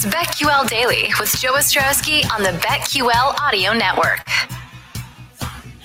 It's BetQL Daily with Joe Ostrowski on the BetQL Audio Network.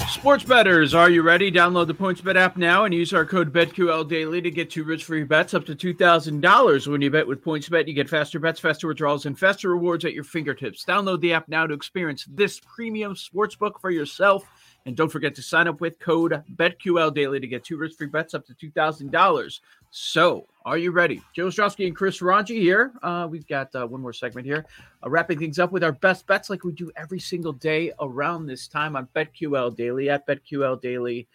Sports betters, are you ready? Download the PointsBet app now and use our code BetQL Daily to get two risk-free bets up to two thousand dollars. When you bet with PointsBet, you get faster bets, faster withdrawals, and faster rewards at your fingertips. Download the app now to experience this premium sportsbook for yourself. And don't forget to sign up with code BetQL Daily to get two risk-free bets up to two thousand dollars. So, are you ready? Joe Ostrowski and Chris Rongey here. Uh, we've got uh, one more segment here, uh, wrapping things up with our best bets like we do every single day around this time on BetQL Daily at BetQL Daily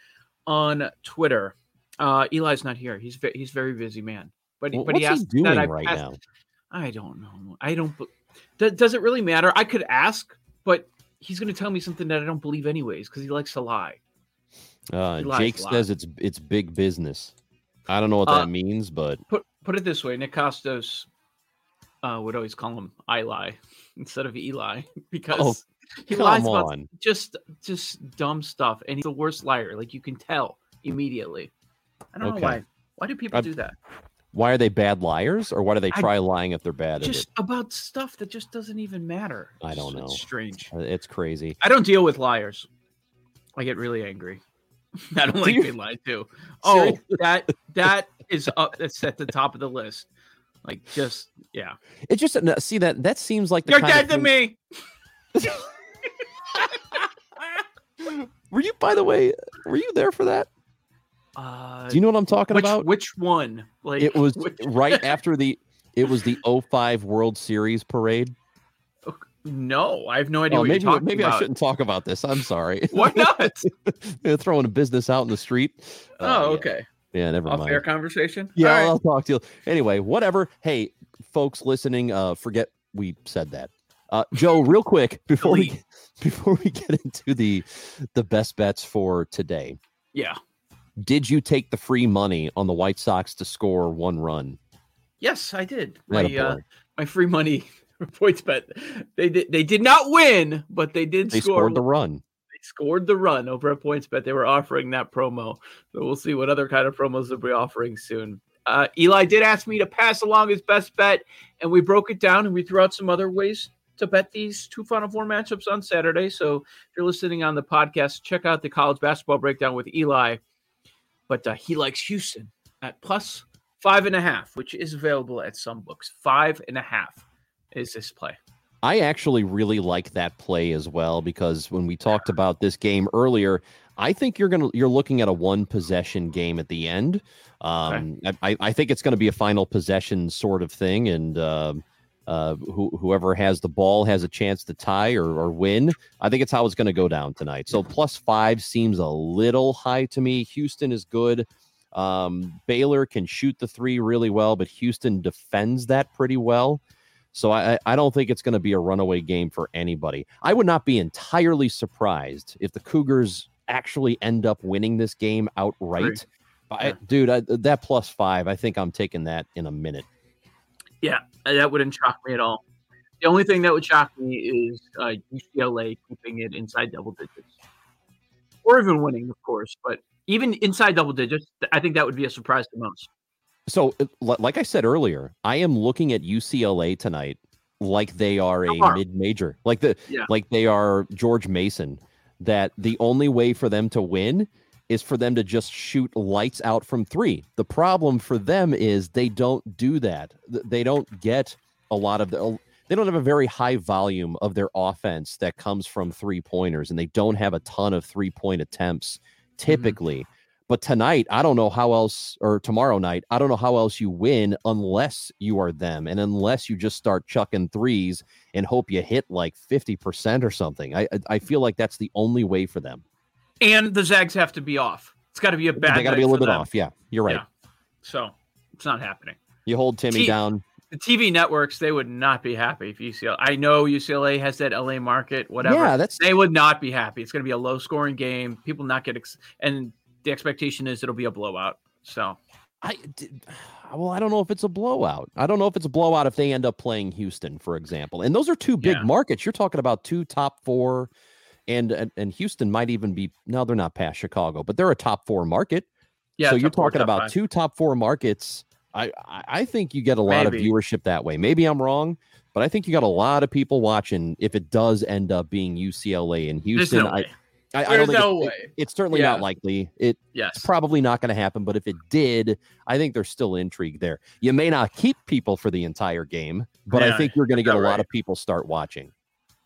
on Twitter. Uh, Eli's not here. He's ve- he's very busy man. But Well, but he he asked doing that I right passed- now? I don't know. I don't. Does it really matter? I could ask, but he's going to tell me something that I don't believe anyways because he likes to lie. Uh, Jake says it's it's big business. I don't know what Uh, that means, but Put put it this way: Nick Costos uh, would always call him Eli instead of Eli because he come lies about just just dumb stuff, and he's the worst liar. Like you can tell immediately. I don't Okay. know why. Why do people I- do that? Why are they bad liars, or why do they I- try lying if they're bad at Just about stuff that just doesn't even matter. I don't know. It's strange. Uh, It's crazy. I don't deal with liars. I get really angry. I don't like you? being lied to. Oh, that that is up. That's at the top of the list. Like just yeah. It just see that that seems like the You're dead to me. Were you, by the way, were you there for that? Uh, Do you know what I'm talking which, about? Which one? Like it was which- right after the it was the 05 World Series parade. No, I have no idea Oh, what maybe you're talking maybe I shouldn't talk about this. I'm sorry. Why not? Throwing a business out in the street. oh, Uh, okay. Yeah, never Off mind. air conversation. Yeah, right. I'll talk to you. Anyway, whatever. Hey, folks listening, uh, forget we said that. Uh, Joe, real quick before we before we get into the the best bets for today, yeah. Did you take the free money on the White Sox to score one run? Yes, I did. My uh, my free money points bet. They did. They did not win, but they did they score. scored the run. they scored the run over at PointsBet. They were offering that promo, so we'll see what other kind of promos they'll be offering soon. Uh, Eli did ask me to pass along his best bet, and we broke it down and we threw out some other ways to bet these two Final Four matchups on Saturday. So if you're listening on the podcast, check out the college basketball breakdown with Eli. But uh, he likes Houston at plus five and a half, which is available at some books. Five and a half is this play. I actually really like that play as well because when we talked about this game earlier, I think you're gonna you're looking at a one possession game at the end. Um, I, I think it's going to be a final possession sort of thing, and um, uh, who, whoever has the ball has a chance to tie or, or win. I think it's how it's going to go down tonight. So plus five seems a little high to me. Houston is good. Um, Baylor can shoot the three really well, but Houston defends that pretty well. So I, I- don't think it's going to be a runaway game for anybody. I would not be entirely surprised if the Cougars actually end up winning this game outright. But I- dude, I, that plus five, I think I'm taking that in a minute. Yeah, uh, that wouldn't shock me at all. The only thing that would shock me is uh, UCLA keeping it inside double digits, or even winning, of course. But even inside double digits, I think that would be a surprise to most. So, uh, like I said earlier, I am looking at UCLA tonight like they are a mid-major, like the Yeah. like they are George Mason. That the only way for them to win is for them to just shoot lights out from three. The problem for them is they don't do that. They don't get a lot of the. Oh, they don't have a very high volume of their offense that comes from three pointers, and they don't have a ton of three point attempts mm-hmm. typically. But tonight, I don't know how else, or tomorrow night, I don't know how else you win unless you are them and unless you just start chucking threes and hope you hit like 50% or something. I- I feel like that's the only way for them. And the Zags have to be off. It's got to be a bad. they got to be a little bit them. off. Yeah, you're right. Yeah. So it's not happening. You hold Timmy T- down. The TV networks they would not be happy if UCLA. I know UCLA has that LA market, whatever. Yeah, that's they would not be happy. It's going to be a low scoring game. People not get ex- and the expectation is it'll be a blowout. So I did, well, I don't know if it's a blowout. I don't know if it's a blowout if they end up playing Houston, for example. And those are two big Yeah. markets. You're talking about two top four, and, and Houston might even be no, they're not past Chicago, but they're a top four market. yeah, so you're top four, talking about five. two top four markets. I I- I think you get a lot of viewership that way. Maybe I'm wrong, but I think you got a lot of people watching if it does end up being UCLA and Houston. no I, I, I don't think no it- way. it- it's certainly Yeah. not likely. It yes. probably not going to happen, but if it did, I think there's still intrigue there. You may not keep people for the entire game, but I think you're going to get a about lot of people start watching.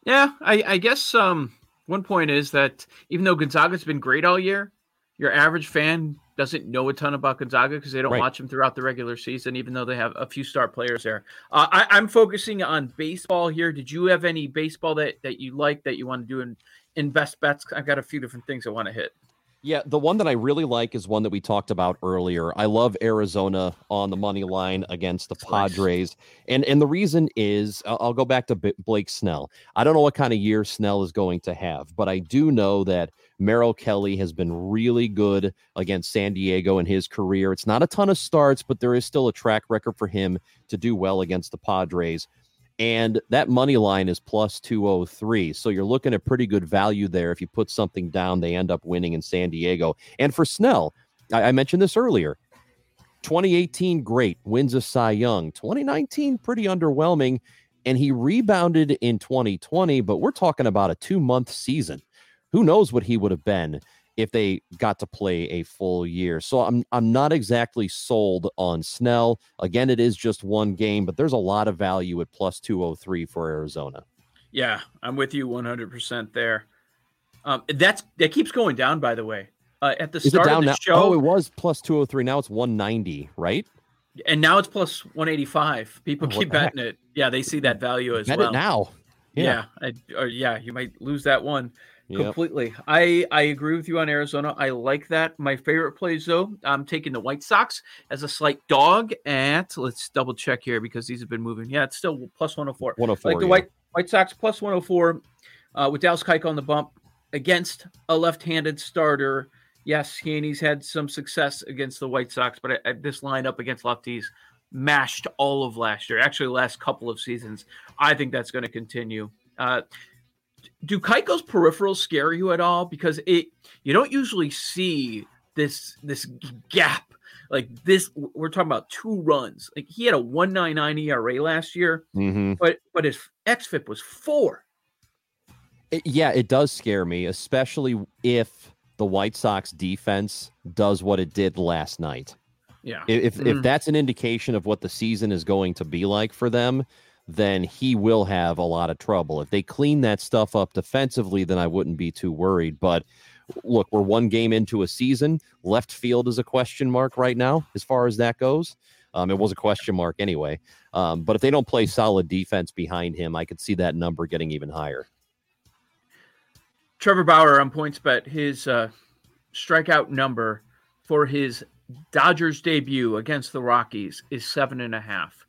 Yeah, I, I guess um, one point is that even though Gonzaga's been great all year, your average fan doesn't know a ton about Gonzaga because they don't Right. watch them throughout the regular season, even though they have a few star players there. Uh, I, I'm focusing on baseball here. Did you have any baseball that, that you like that you want to do in, in best bets? I've got a few different things I want to hit. Yeah, the one that I really like is one that we talked about earlier. I love Arizona on the money line against the Padres, and and the reason is I'll, go back to B- Blake Snell. I don't know what kind of year Snell is going to have, but I do know that Merrill Kelly has been really good against San Diego in his career. It's not a ton of starts, but there is still a track record for him to do well against the Padres. And that money line is plus 203. So you're looking at pretty good value there. If you put something down, they end up winning in San Diego. And for Snell, I, I mentioned this earlier 2018, great, wins a Cy Young. 2019, pretty underwhelming. And he rebounded in 2020, but we're talking about a two month season. Who knows what he would have been if they got to play a full year. So I'm I'm not exactly sold on Snell. Again, it is just one game, but there's a lot of value at plus 203 for Arizona. Yeah, I'm with you 100% there. Um, that's that keeps going down, by the way. Uh, at the Is start of the now? show, Oh, it was plus 203. Now it's 190, right? and now it's plus 185. People Oh, keep the heck? betting it. Yeah, they see that value as Bet well. now. Yeah, I, or yeah, you might lose that one Yep. completely. I I agree with you on Arizona. I like that. My favorite plays though, I'm taking the White Sox as a slight dog at. Let's double check here because these have been moving. Yeah, it's still plus 104. 104. like the yeah. White White Sox plus 104 uh, with Dallas Keuchel on the bump against a left-handed starter. Yes, Heaney's had some success against the White Sox, but I, I, this lineup against lefties mashed all of last year. Actually, last couple of seasons. I think that's going to continue. Uh, do Keuchel's peripherals scare you at all? Because it you don't usually see this this gap like this. We're talking about two runs. Like he had a one nine nine ERA last year Mhm. but but his xFIP was four. It- yeah, it does scare me, especially if the White Sox defense does what it did last night. Yeah, If if Mm. that's an indication of what the season is going to be like for them, then he will have a lot of trouble. If they clean that stuff up defensively, then I wouldn't be too worried. But look, we're one game into a season. Left field is a question mark right now, as far as that goes. Um, it was a question mark anyway. Um, but if they don't play solid defense behind him, I could see that number getting even higher. Trevor Bauer on points bet his uh, strikeout number for his Dodgers debut against the Rockies is seven and a half.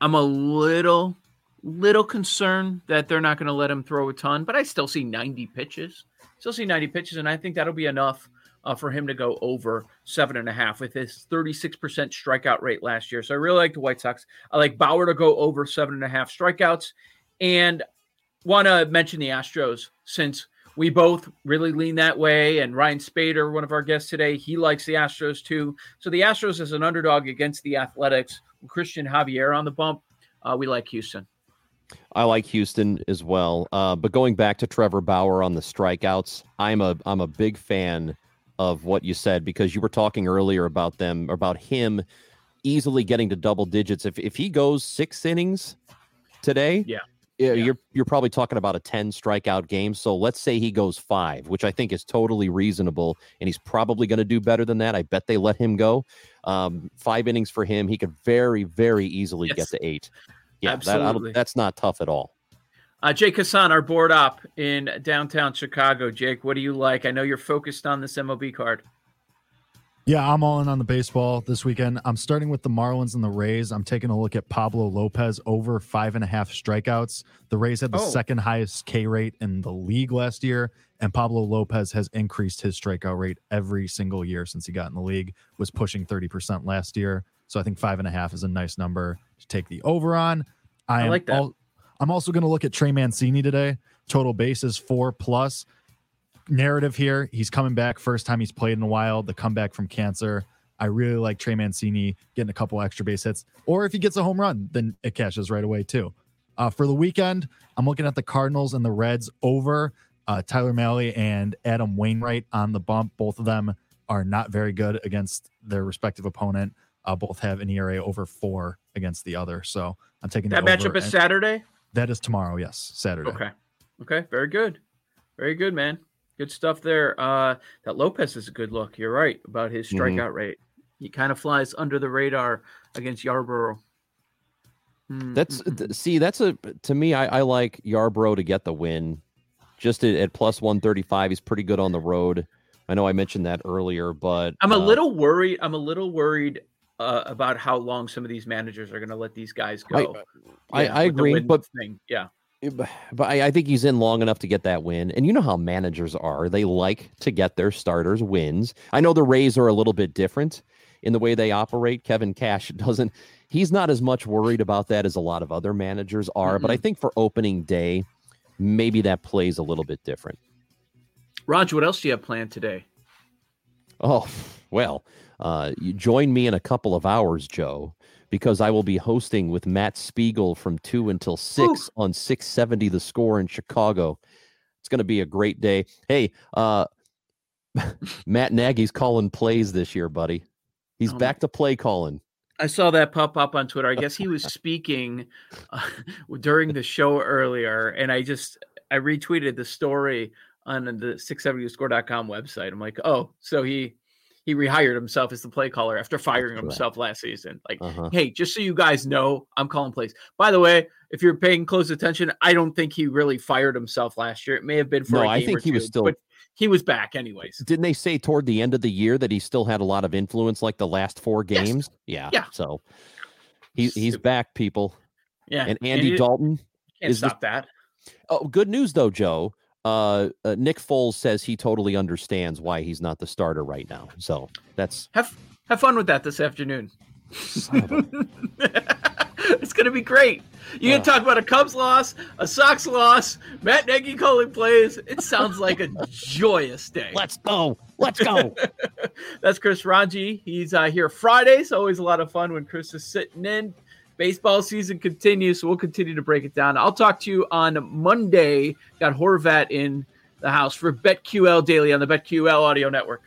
I'm a little little concerned that they're not going to let him throw a ton, but I still see 90 pitches. Still see 90 pitches, and I think that'll be enough uh, for him to go over seven and a half with his 36% strikeout rate last year. So I really like the White Sox. I like Bauer to go over seven and a half strikeouts, and want to mention the Astros since we both really lean that way. And Ryan Spaeder, one of our guests today, he likes the Astros too. So the Astros is an underdog against the Athletics, Christian Javier on the bump. Uh, we like Houston. I like Houston as well. Uh, but going back to Trevor Bauer on the strikeouts, I'm a I'm a big fan of what you said because you were talking earlier about them about him easily getting to double digits. If if he goes six innings today, Yeah. Yeah, you're you're probably talking about a 10 strikeout game. So let's say he goes five, which I think is totally reasonable, and he's probably going to do better than that. I bet they let him go. Um, five innings for him, he could very, very easily get to eight. Yeah, that, Absolutely. that's not tough at all. Uh, Jake Hassan, our board op in downtown Chicago. Jake, what do you like? I know you're focused on this MLB card. Yeah, I'm all in on the baseball this weekend. I'm starting with the Marlins and the Rays. I'm taking a look at Pablo Lopez over five and a half strikeouts. The Rays had the Oh. second highest K rate in the league last year, and Pablo Lopez has increased his strikeout rate every single year since he got in the league. Was pushing 30% last year, so I think five and a half is a nice number to take the over on. I am like that. al- I'm also going to look at Trey Mancini today. Total bases four plus narrative here. He's coming back first time he's played in a while. The comeback from cancer. I really like Trey Mancini getting a couple extra base hits, or if he gets a home run, then it cashes right away too. Uh, for the weekend, I'm looking at the Cardinals and the Reds over uh, Tyler Mahle and Adam Wainwright on the bump. Both of them are not very good against their respective opponent. Uh, both have an ERA over four against the other. So I'm taking that matchup is Saturday. That is tomorrow. Yes, Saturday. Okay. Okay. Very good. Very good, man. Good stuff there. Uh, that Lopez is a good look. You're right about his mm-hmm. strikeout mm-hmm. rate. He kind of flies under the radar against Yarbrough. Mm-hmm. That's see, that's a to me. I, I like Yarbrough to get the win. Just at, at plus one thirty five, he's pretty good on the road. I know I mentioned that earlier, but I'm a uh, little worried. I'm a little worried uh, about how long some of these managers are going to let these guys go. I, yeah, I, I agree, but thing. yeah, but I, I, think he's in long enough to get that win. And you know how managers are; they like to get their starters wins. I know the Rays are a little bit different in the way they operate. Kevin Cash doesn't. He's not as much worried about that as a lot of other managers are. Mm-hmm. But I think for opening day, maybe that plays a little bit different. Roger, what else do you have planned today? Oh well, uh, you join me in a couple of hours, Joe because I will be hosting with Matt Spiegel from 2 until 6 Ooh. on 670 The Score in Chicago. It's going to be a great day. Hey, uh, Matt Nagy's calling plays this year, buddy. He's um, back to play calling. I saw that pop up on Twitter. I guess he was speaking uh, during the show earlier, and I just I retweeted the story on the 670score.com website. I'm like, oh, so he he rehired himself as the play caller after firing himself last season. Like, uh-huh. hey, just so you guys know, I'm calling plays. By the way, if you're paying close attention, I don't think he really fired himself last year. It may have been for no, I think he two, was still, but he was back anyways. Didn't they say toward the end of the year that he still had a lot of influence, like the last four games? Yes. Yeah, yeah. So he's he's back, people. Yeah, and Andy and Dalton can't stop that. Oh, good news though, Joe uh, uh, Nick Foles says he totally understands why he's not the starter right now. So that's have have fun with that this afternoon. it's gonna be great. You uh, can talk about a Cubs loss, a Sox loss, Matt Nagy calling plays. It sounds like a joyous day. Let's go. Let's go. That's Chris Rongey. He's uh, here Fridays. Always a lot of fun when Chris is sitting in baseball season continues, so we'll continue to break it down. I'll talk to you on Monday. Got Horvat in the house for BetQL Daily on the BetQL Audio Network.